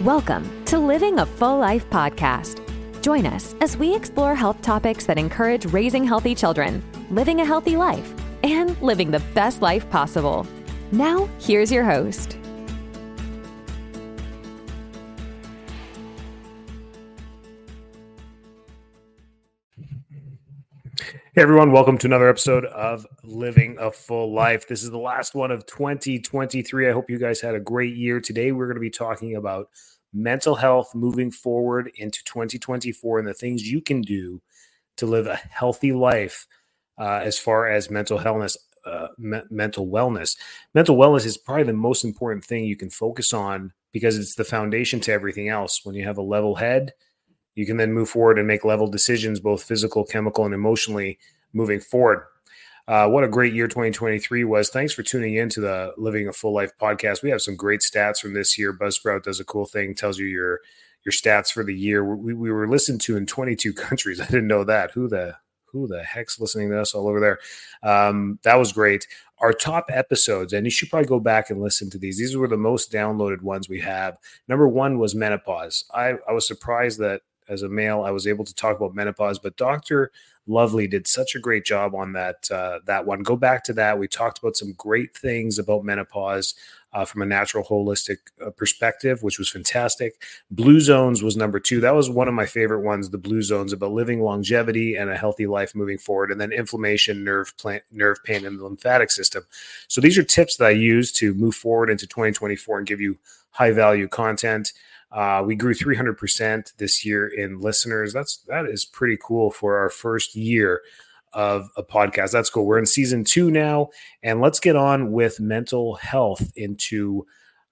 Welcome to Living a Full Life podcast. Join us as we explore health topics that encourage raising healthy children, living a healthy life, and living the best life possible. Now, here's your host. Hey everyone, welcome to another episode of Living a Full Life. This is the last one of 2023. I hope you guys had a great year. Today we're going to be talking about mental health moving forward into 2024 and the things you can do to live a healthy life uh, as far as mental wellness. Uh, me- mental wellness. Mental wellness is probably the most important thing you can focus on because it's the foundation to everything else. When you have a level head, you can then move forward and make level decisions, both physical, chemical, and emotionally moving forward. Uh, what a great year 2023 was. Thanks for tuning in to the Living a Full Life podcast. We have some great stats from this year. Buzzsprout does a cool thing, tells you your your stats for the year. We, we were listened to in 22 countries. I didn't know that. Who the who the heck's listening to us all over there? Um, that was great. Our top episodes, and you should probably go back and listen to these. These were the most downloaded ones we have. Number one was menopause. I, I was surprised that as a male, I was able to talk about menopause, but Dr. Lovely did such a great job on that uh, that one. Go back to that. We talked about some great things about menopause uh, from a natural holistic uh, perspective, which was fantastic. Blue Zones was number two. That was one of my favorite ones. The Blue Zones about living longevity and a healthy life moving forward, and then inflammation, nerve plant, nerve pain, and the lymphatic system. So these are tips that I use to move forward into 2024 and give you high value content. Uh, we grew 300% this year in listeners. That's that is pretty cool for our first year of a podcast. That's cool. We're in season two now, and let's get on with mental health into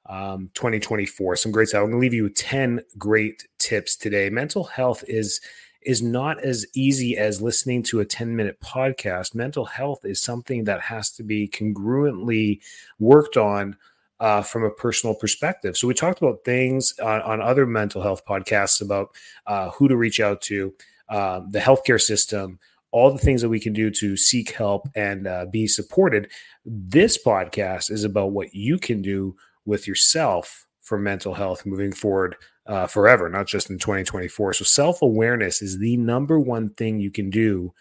um, 2024. Some great stuff. I'm going to leave you 10 great tips today. Mental health is is not as easy as listening to a 10 minute podcast. Mental health is something that has to be congruently worked on uh, from a personal perspective. So we talked about things on, on other mental health podcasts about uh, who to reach out to, uh, the healthcare system, all the things that we can do to seek help and uh, be supported. This podcast is about what you can do with yourself for mental health moving forward uh, forever, not just in 2024. So self awareness is the number one thing you can do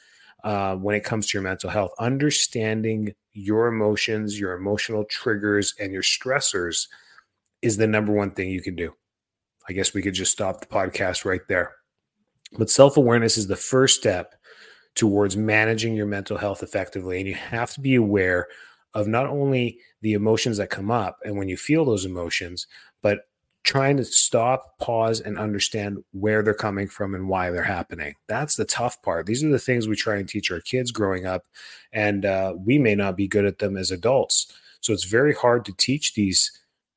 uh, when it comes to your mental health. Understanding your emotions, your emotional triggers, and your stressors is the number one thing you can do. I guess we could just stop the podcast right there. But self awareness is the first step towards managing your mental health effectively. And you have to be aware of not only the emotions that come up and when you feel those emotions, but trying to stop, pause, and understand where they're coming from and why they're happening. That's the tough part. These are the things we try and teach our kids growing up, and uh, we may not be good at them as adults. So it's very hard to teach these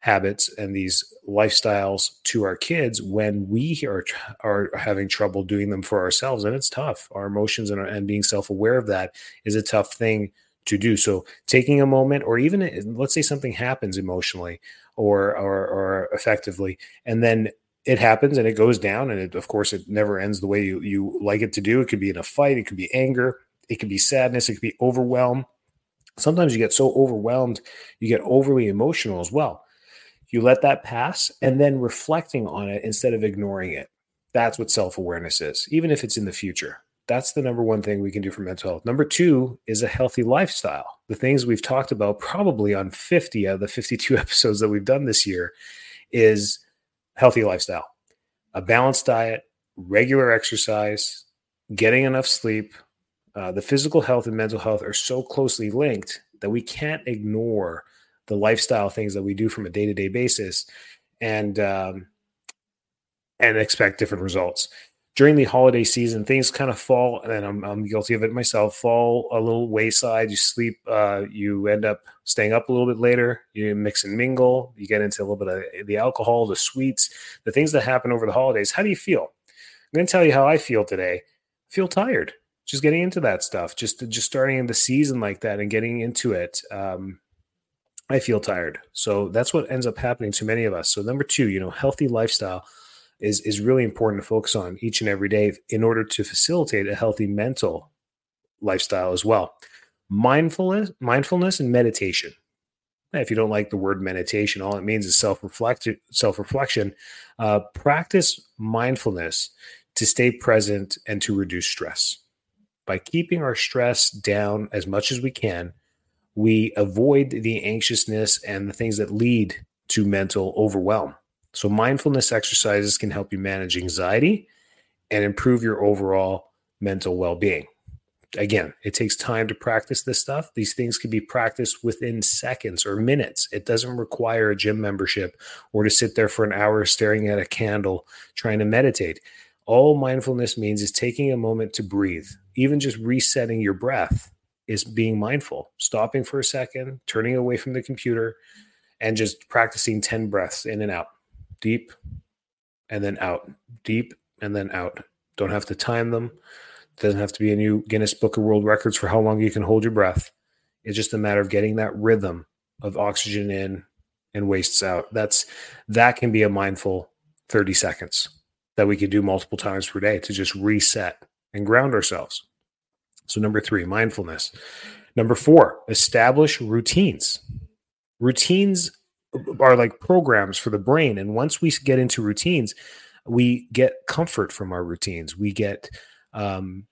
habits and these lifestyles to our kids when we are are having trouble doing them for ourselves and it's tough our emotions and, and being self-aware of that is a tough thing to do so taking a moment or even let's say something happens emotionally or or, or effectively. And then it happens and it goes down and it, of course it never ends the way you, you like it to do. It could be in a fight. It could be anger. It could be sadness. It could be overwhelm. Sometimes you get so overwhelmed you get overly emotional as well. You let that pass and then reflecting on it instead of ignoring it. That's what self-awareness is even if it's in the future that's the number one thing we can do for mental health. Number two is a healthy lifestyle. The things we've talked about probably on 50 of the 52 episodes that we've done this year is healthy lifestyle, a balanced diet, regular exercise, getting enough sleep. Uh, the physical health and mental health are so closely linked that we can't ignore the lifestyle things that we do from a day to day basis and um, and expect different results during the holiday season, things kind of fall, and I'm, I'm guilty of it myself, fall a little wayside. You sleep, uh, you end up staying up a little bit later. You mix and mingle. You get into a little bit of the alcohol, the sweets, the things that happen over the holidays. How do you feel? I'm going to tell you how I feel today. I feel tired. Just getting into that stuff, just just starting in the season like that and getting into it. Um, I feel tired. So that's what ends up happening to many of us. So number two, you know, healthy lifestyle is is really important to focus on each and every day in order to facilitate a healthy mental lifestyle as well. Mindfulness, mindfulness and meditation. if you don't like the word meditation, all it means is self reflection. Self reflection. Uh, practice mindfulness to stay present and to reduce stress. By keeping our stress down as much as we can, we avoid the anxiousness and the things that lead to mental overwhelm. So, mindfulness exercises can help you manage anxiety and improve your overall mental well being again, it takes time to practice this stuff. These things can be practiced within seconds or minutes. It doesn't require a gym membership or to sit there for an hour staring at a candle trying to meditate. All mindfulness means is taking a moment to breathe. Even just resetting your breath is being mindful, stopping for a second, turning away from the computer, and just practicing 10 breaths in and out, deep and then out, deep and then out. Don't have to time them doesn't have to be a new Guinness Book of World Records for how long you can hold your breath. It's just a matter of getting that rhythm of oxygen in and wastes out. That's that can be a mindful 30 seconds that we could do multiple times per day to just reset and ground ourselves. So number 3, mindfulness. Number 4, establish routines. Routines are like programs for the brain and once we get into routines, we get comfort from our routines. We get um,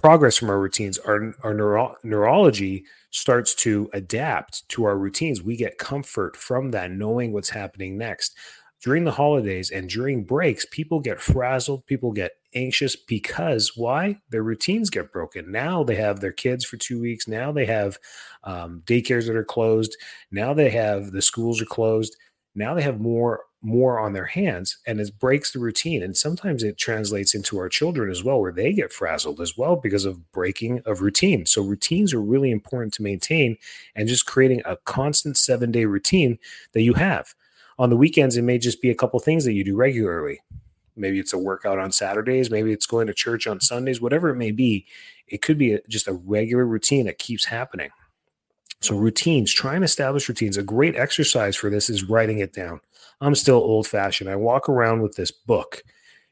progress from our routines, our, our neuro- neurology starts to adapt to our routines. We get comfort from that, knowing what's happening next. During the holidays and during breaks, people get frazzled, people get anxious because why? Their routines get broken. Now they have their kids for two weeks. Now they have um, daycares that are closed. Now they have the schools are closed. Now they have more more on their hands and it breaks the routine. And sometimes it translates into our children as well, where they get frazzled as well because of breaking of routine. So routines are really important to maintain and just creating a constant seven day routine that you have. On the weekends, it may just be a couple things that you do regularly. Maybe it's a workout on Saturdays, maybe it's going to church on Sundays, whatever it may be. It could be a, just a regular routine that keeps happening. So, routines, try and establish routines. A great exercise for this is writing it down. I'm still old fashioned. I walk around with this book.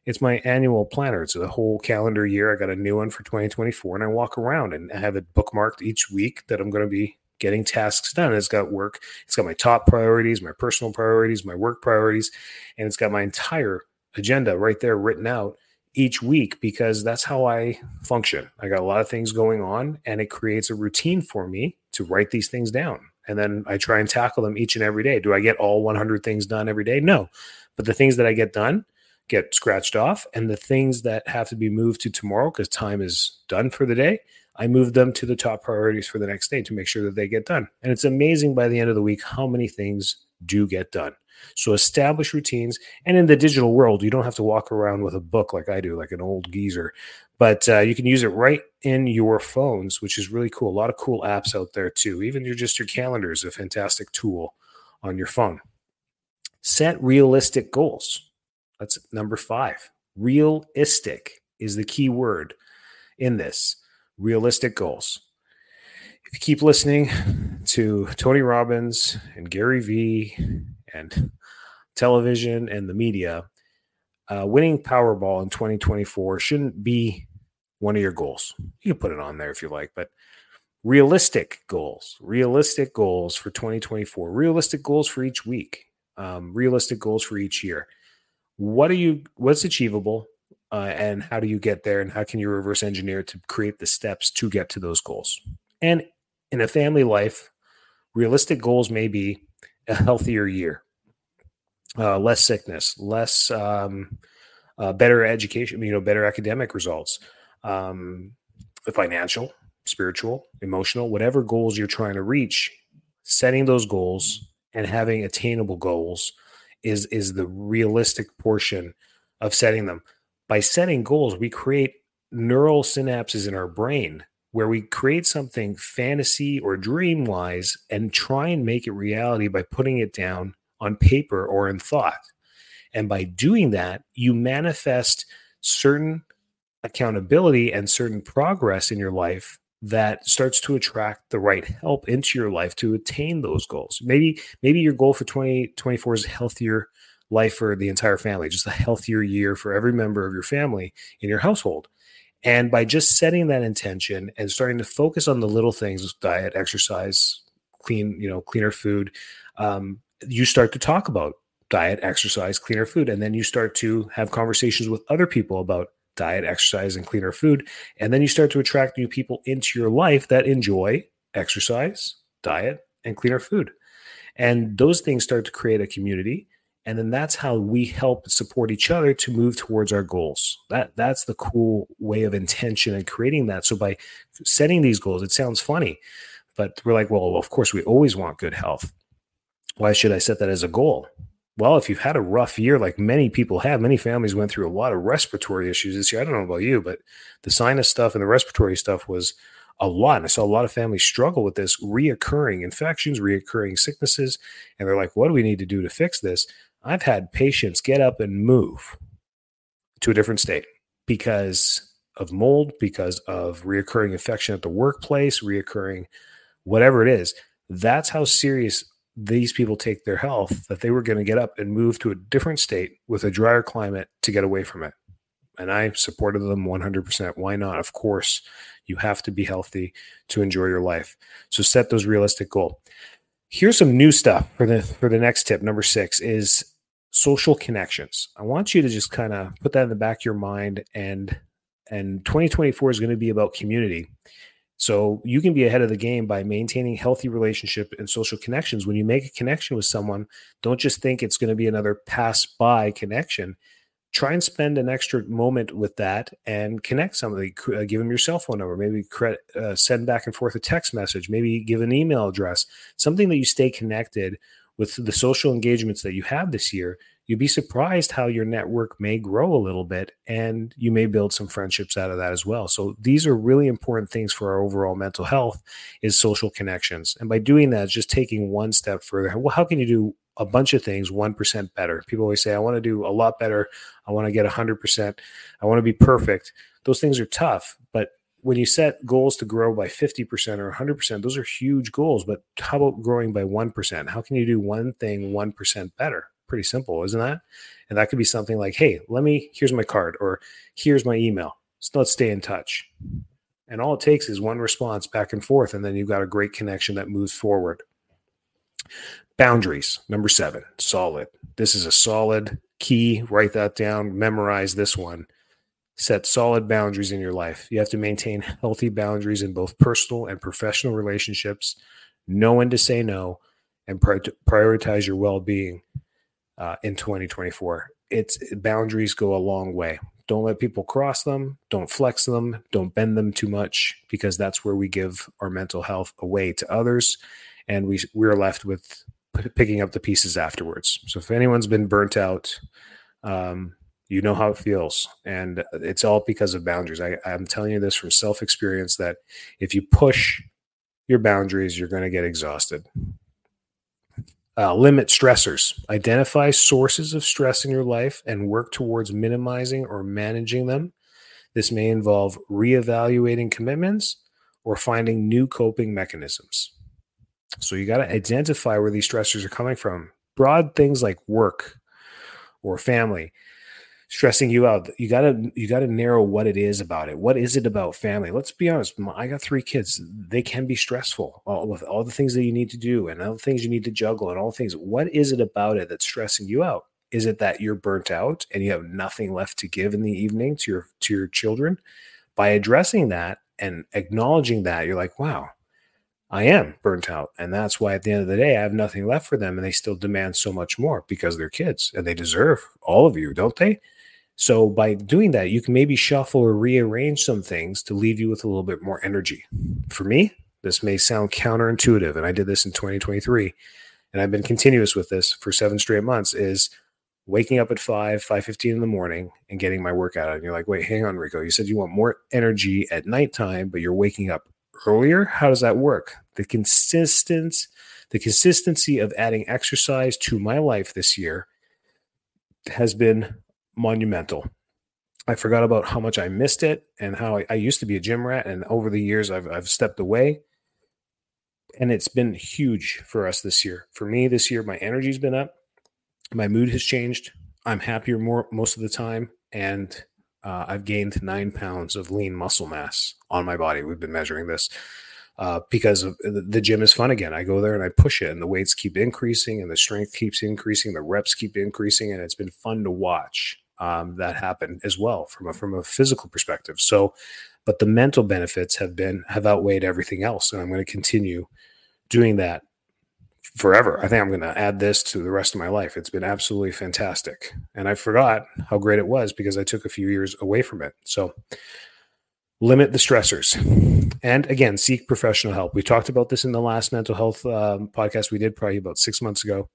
It's my annual planner. It's a whole calendar year. I got a new one for 2024, and I walk around and I have it bookmarked each week that I'm going to be getting tasks done. It's got work, it's got my top priorities, my personal priorities, my work priorities, and it's got my entire agenda right there written out each week because that's how I function. I got a lot of things going on, and it creates a routine for me to write these things down and then I try and tackle them each and every day. Do I get all 100 things done every day? No. But the things that I get done get scratched off, and the things that have to be moved to tomorrow because time is done for the day, I move them to the top priorities for the next day to make sure that they get done. And it's amazing by the end of the week how many things do get done. So establish routines. And in the digital world, you don't have to walk around with a book like I do, like an old geezer, but uh, you can use it right in your phones, which is really cool. A lot of cool apps out there too. Even your just your calendar is a fantastic tool on your phone. Set realistic goals. That's number five. Realistic is the key word in this. Realistic goals. If you keep listening to Tony Robbins and Gary Vee and television and the media, uh, winning Powerball in 2024 shouldn't be one of your goals. You can put it on there if you like, but realistic goals, realistic goals for 2024, realistic goals for each week, um, realistic goals for each year. What are you? What's achievable, uh, and how do you get there? And how can you reverse engineer to create the steps to get to those goals? And in a family life, realistic goals may be a healthier year, uh, less sickness, less um, uh, better education, you know, better academic results, um, financial, spiritual, emotional, whatever goals you're trying to reach, setting those goals and having attainable goals is is the realistic portion of setting them. By setting goals, we create neural synapses in our brain where we create something fantasy or dream wise and try and make it reality by putting it down on paper or in thought. And by doing that, you manifest certain accountability and certain progress in your life that starts to attract the right help into your life to attain those goals. Maybe maybe your goal for 2024 is healthier life for the entire family, just a healthier year for every member of your family in your household. And by just setting that intention and starting to focus on the little things, diet, exercise, clean, you know, cleaner food, um, you start to talk about diet, exercise, cleaner food. And then you start to have conversations with other people about diet, exercise, and cleaner food. And then you start to attract new people into your life that enjoy exercise, diet, and cleaner food. And those things start to create a community. And then that's how we help support each other to move towards our goals. That that's the cool way of intention and creating that. So by setting these goals, it sounds funny, but we're like, well, of course, we always want good health. Why should I set that as a goal? well, if you've had a rough year, like many people have, many families went through a lot of respiratory issues this year. I don't know about you, but the sinus stuff and the respiratory stuff was a lot. And I saw a lot of families struggle with this reoccurring infections, reoccurring sicknesses. And they're like, what do we need to do to fix this? I've had patients get up and move to a different state because of mold, because of reoccurring infection at the workplace, reoccurring whatever it is. That's how serious these people take their health that they were going to get up and move to a different state with a drier climate to get away from it. And I supported them 100%. Why not? Of course, you have to be healthy to enjoy your life. So set those realistic goals. Here's some new stuff for the for the next tip. Number 6 is social connections. I want you to just kind of put that in the back of your mind and and 2024 is going to be about community. So you can be ahead of the game by maintaining healthy relationship and social connections. When you make a connection with someone, don't just think it's going to be another pass by connection. Try and spend an extra moment with that and connect somebody. Uh, give them your cell phone number. Maybe credit, uh, send back and forth a text message. Maybe give an email address. Something that you stay connected with the social engagements that you have this year you'd be surprised how your network may grow a little bit and you may build some friendships out of that as well so these are really important things for our overall mental health is social connections and by doing that just taking one step further well how can you do a bunch of things 1% better people always say i want to do a lot better i want to get 100% i want to be perfect those things are tough but when you set goals to grow by 50% or 100%, those are huge goals. But how about growing by 1%? How can you do one thing 1% better? pretty simple, isn't that? And that could be something like, hey, let me, here's my card, or here's my email. So let's stay in touch. And all it takes is one response back and forth, and then you've got a great connection that moves forward. Boundaries, number seven, solid. This is a solid key. Write that down, memorize this one. Set solid boundaries in your life. You have to maintain healthy boundaries in both personal and professional relationships. Know when to say no and prioritize your well being uh, in 2024. It's boundaries go a long way. Don't let people cross them. Don't flex them. Don't bend them too much because that's where we give our mental health away to others, and we we're left with picking up the pieces afterwards. So if anyone's been burnt out, um, you know how it feels, and it's all because of boundaries. I, I'm telling you this from self experience that if you push your boundaries, you're going to get exhausted. Uh, limit stressors. Identify sources of stress in your life and work towards minimizing or managing them. This may involve reevaluating commitments or finding new coping mechanisms. So you got to identify where these stressors are coming from. Broad things like work or family stressing you out you gotta you gotta narrow what it is about it. What is it about family? Let's be honest i got three kids. They can be stressful all, with all the things that you need to do and all the things you need to juggle and all things. What is it about it that's stressing you out? Is it that you're burnt out and you have nothing left to give in the evening to your to your children? By addressing that and acknowledging that you're like wow I am burnt out. And that's why at the end of the day, I have nothing left for them. And they still demand so much more because they're kids and they deserve all of you, don't they? So by doing that, you can maybe shuffle or rearrange some things to leave you with a little bit more energy. For me, this may sound counterintuitive, and I did this in 2023, and I've been continuous with this for seven straight months. Is waking up at 5 5.15 in the morning and getting my workout and you're like wait hang on rico you said you want more energy at nighttime but you're waking up earlier how does that work the consistent the consistency of adding exercise to my life this year has been monumental. I forgot about how much I missed it and how I, I, used to be a gym rat. And over the years, I've, I've stepped away. And it's been huge for us this year. For me, this year, my energy's been up. My mood has changed. I'm happier more most of the time. And uh, I've gained nine pounds of lean muscle mass on my body. We've been measuring this. uh, because the gym is fun again. I go there and I push it, and the weights keep increasing, and the strength keeps increasing, the reps keep increasing, and it's been fun to watch um, that happen as well from a from a physical perspective. So, but the mental benefits have been have outweighed everything else, and I'm going to continue doing that forever. I think I'm going to add this to the rest of my life. It's been absolutely fantastic, and I forgot how great it was because I took a few years away from it. So limit the stressors. And again seek professional help. We talked about this in the last mental health um, podcast we did probably about six months ago.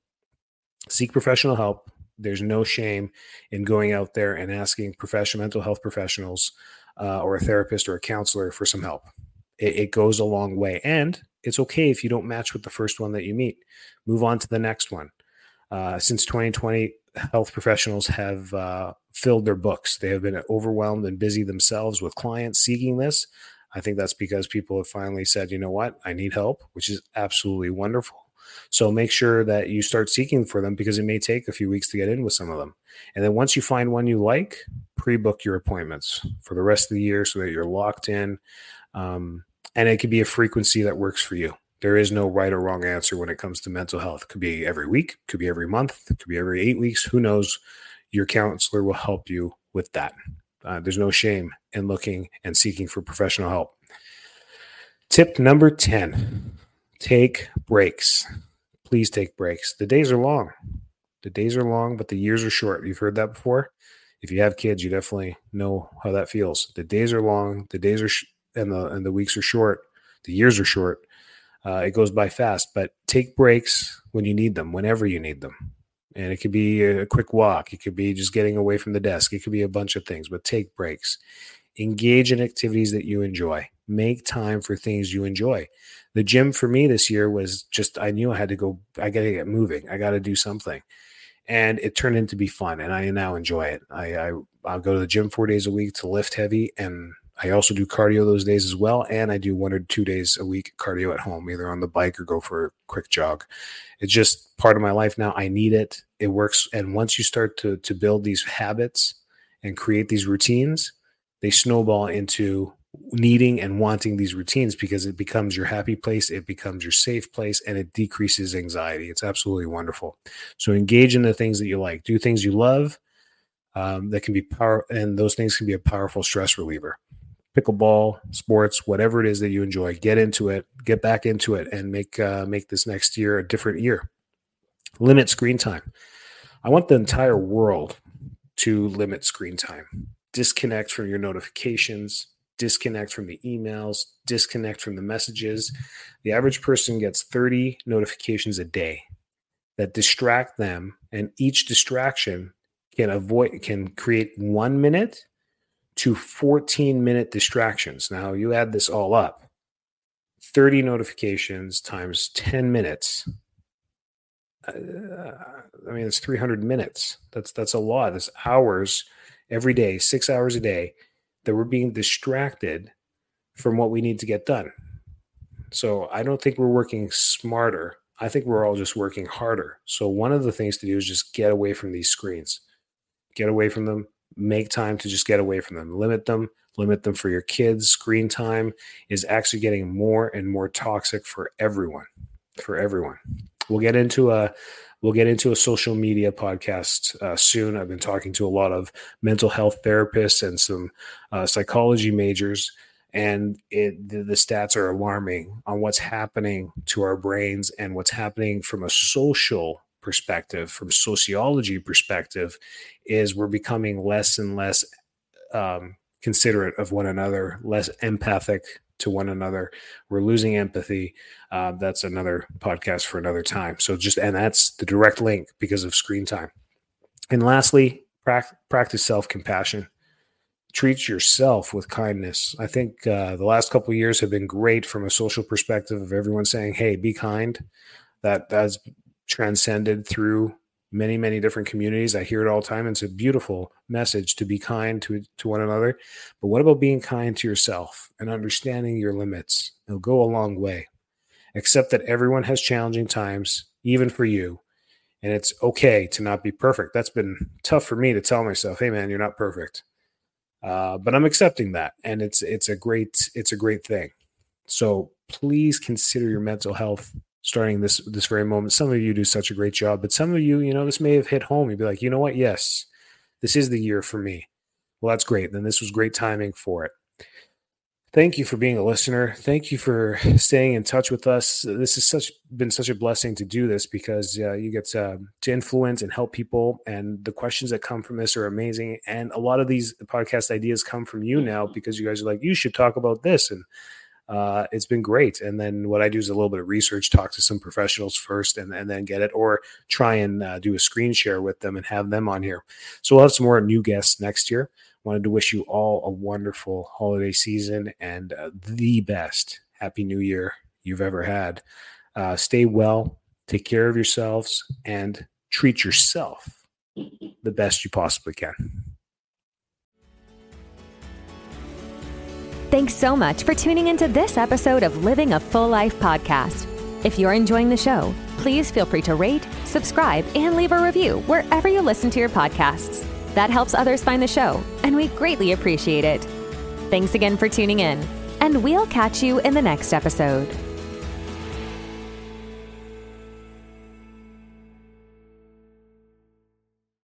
Seek professional help. There's no shame in going out there and asking professional mental health professionals uh, or a therapist or a counselor for some help. It, it goes a long way. And it's okay if you don't match with the first one that you meet move on to the next one uh, since 2020 health professionals have uh, filled their books. They have been overwhelmed and busy themselves with clients seeking this. I think that's because people have finally said, you know what, I need help, which is absolutely wonderful. So make sure that you start seeking for them because it may take a few weeks to get in with some of them. And then once you find one you like, pre book your appointments for the rest of the year so that you're locked in. Um, and it could be a frequency that works for you. There is no right or wrong answer when it comes to mental health. It could be every week, could be every month, could be every eight weeks. Who knows? Your counselor will help you with that. Uh, there's no shame in looking and seeking for professional help. Tip number 10 take breaks. Please take breaks. The days are long. The days are long, but the years are short. You've heard that before. If you have kids, you definitely know how that feels. The days are long, the days are sh- and the and the weeks are short. The years are short, uh, it goes by fast, but take breaks when you need them, whenever you need them. And it could be a quick walk. It could be just getting away from the desk. It could be a bunch of things, but take breaks. Engage in activities that you enjoy. Make time for things you enjoy. The gym for me this year was just, I knew I had to go, I got to get moving. I got to do something. And it turned into be fun. And I now enjoy it. I, I, I'll go to the gym four days a week to lift heavy and I also do cardio those days as well, and I do one or two days a week cardio at home, either on the bike or go for a quick jog. It's just part of my life now. I need it. It works, and once you start to to build these habits and create these routines, they snowball into needing and wanting these routines because it becomes your happy place, it becomes your safe place, and it decreases anxiety. It's absolutely wonderful. So engage in the things that you like, do things you love. Um, that can be power, and those things can be a powerful stress reliever pickleball, sports, whatever it is that you enjoy, get into it, get back into it, and make uh, make this next year a different year. Limit screen time. I want the entire world to limit screen time. Disconnect from your notifications, disconnect from the emails, disconnect from the messages. The average person gets 30 notifications a day that distract them, and each distraction can avoid can create one minute to 14 minute distractions. Now you add this all up 30 notifications times 10 minutes. Uh, I mean, it's 300 minutes. That's that's a lot. That's hours every day, six hours a day that we're being distracted from what we need to get done. So I don't think we're working smarter. I think we're all just working harder. So one of the things to do is just get away from these screens. Get away from them, make time to just get away from them, limit them, limit them for your kids. Screen time is actually getting more and more toxic for everyone. For everyone. We'll get into a we'll get into a social media podcast uh, soon. I've been talking to a lot of mental health therapists and some uh, psychology majors, and it, the, the stats are alarming on what's happening to our brains and what's happening from a social perspective, from sociology perspective, is we're becoming less and less um, considerate of one another, less empathic to one another. We're losing empathy. Uh, that's another podcast for another time. So just and that's the direct link because of screen time. And lastly, pra- practice self compassion. Treat yourself with kindness. I think uh, the last couple years have been great from a social perspective of everyone saying, "Hey, be kind." That that's transcended through many many different communities. I hear it all the time. It's a beautiful message to be kind to to one another. But what about being kind to yourself and understanding your limits? It'll go a long way. Accept that everyone has challenging times even for you and it's okay to not be perfect. That's been tough for me to tell myself hey man you're not perfect. Uh, but i'm accepting that and it's it's a great it's a great thing. So please consider your mental health starting this this very moment. Some of you do such a great job, but some of you, you know, this may have hit home. You'd be like, you know what? Yes, this is the year for me. Well, that's great. Then this was great timing for it. Thank you for being a listener. Thank you for staying in touch with us. This has such been such a blessing to do this because uh, you get to, to influence and help people, and the questions that come from this are amazing. And a lot of these podcast ideas come from you now because you guys are like, you should talk about this, and uh, it's been great. And then what I do is a little bit of research, talk to some professionals first, and, and then get it, or try and uh, do a screen share with them and have them on here. So we'll have some more new guests next year. Wanted to wish you all a wonderful holiday season and uh, the best Happy New Year you've ever had. Uh, stay well, take care of yourselves, and treat yourself the best you possibly can. Thanks so much for tuning into this episode of Living a Full Life podcast. If you're enjoying the show, please feel free to rate, subscribe, and leave a review wherever you listen to your podcasts. That helps others find the show, and we greatly appreciate it. Thanks again for tuning in, and we'll catch you in the next episode.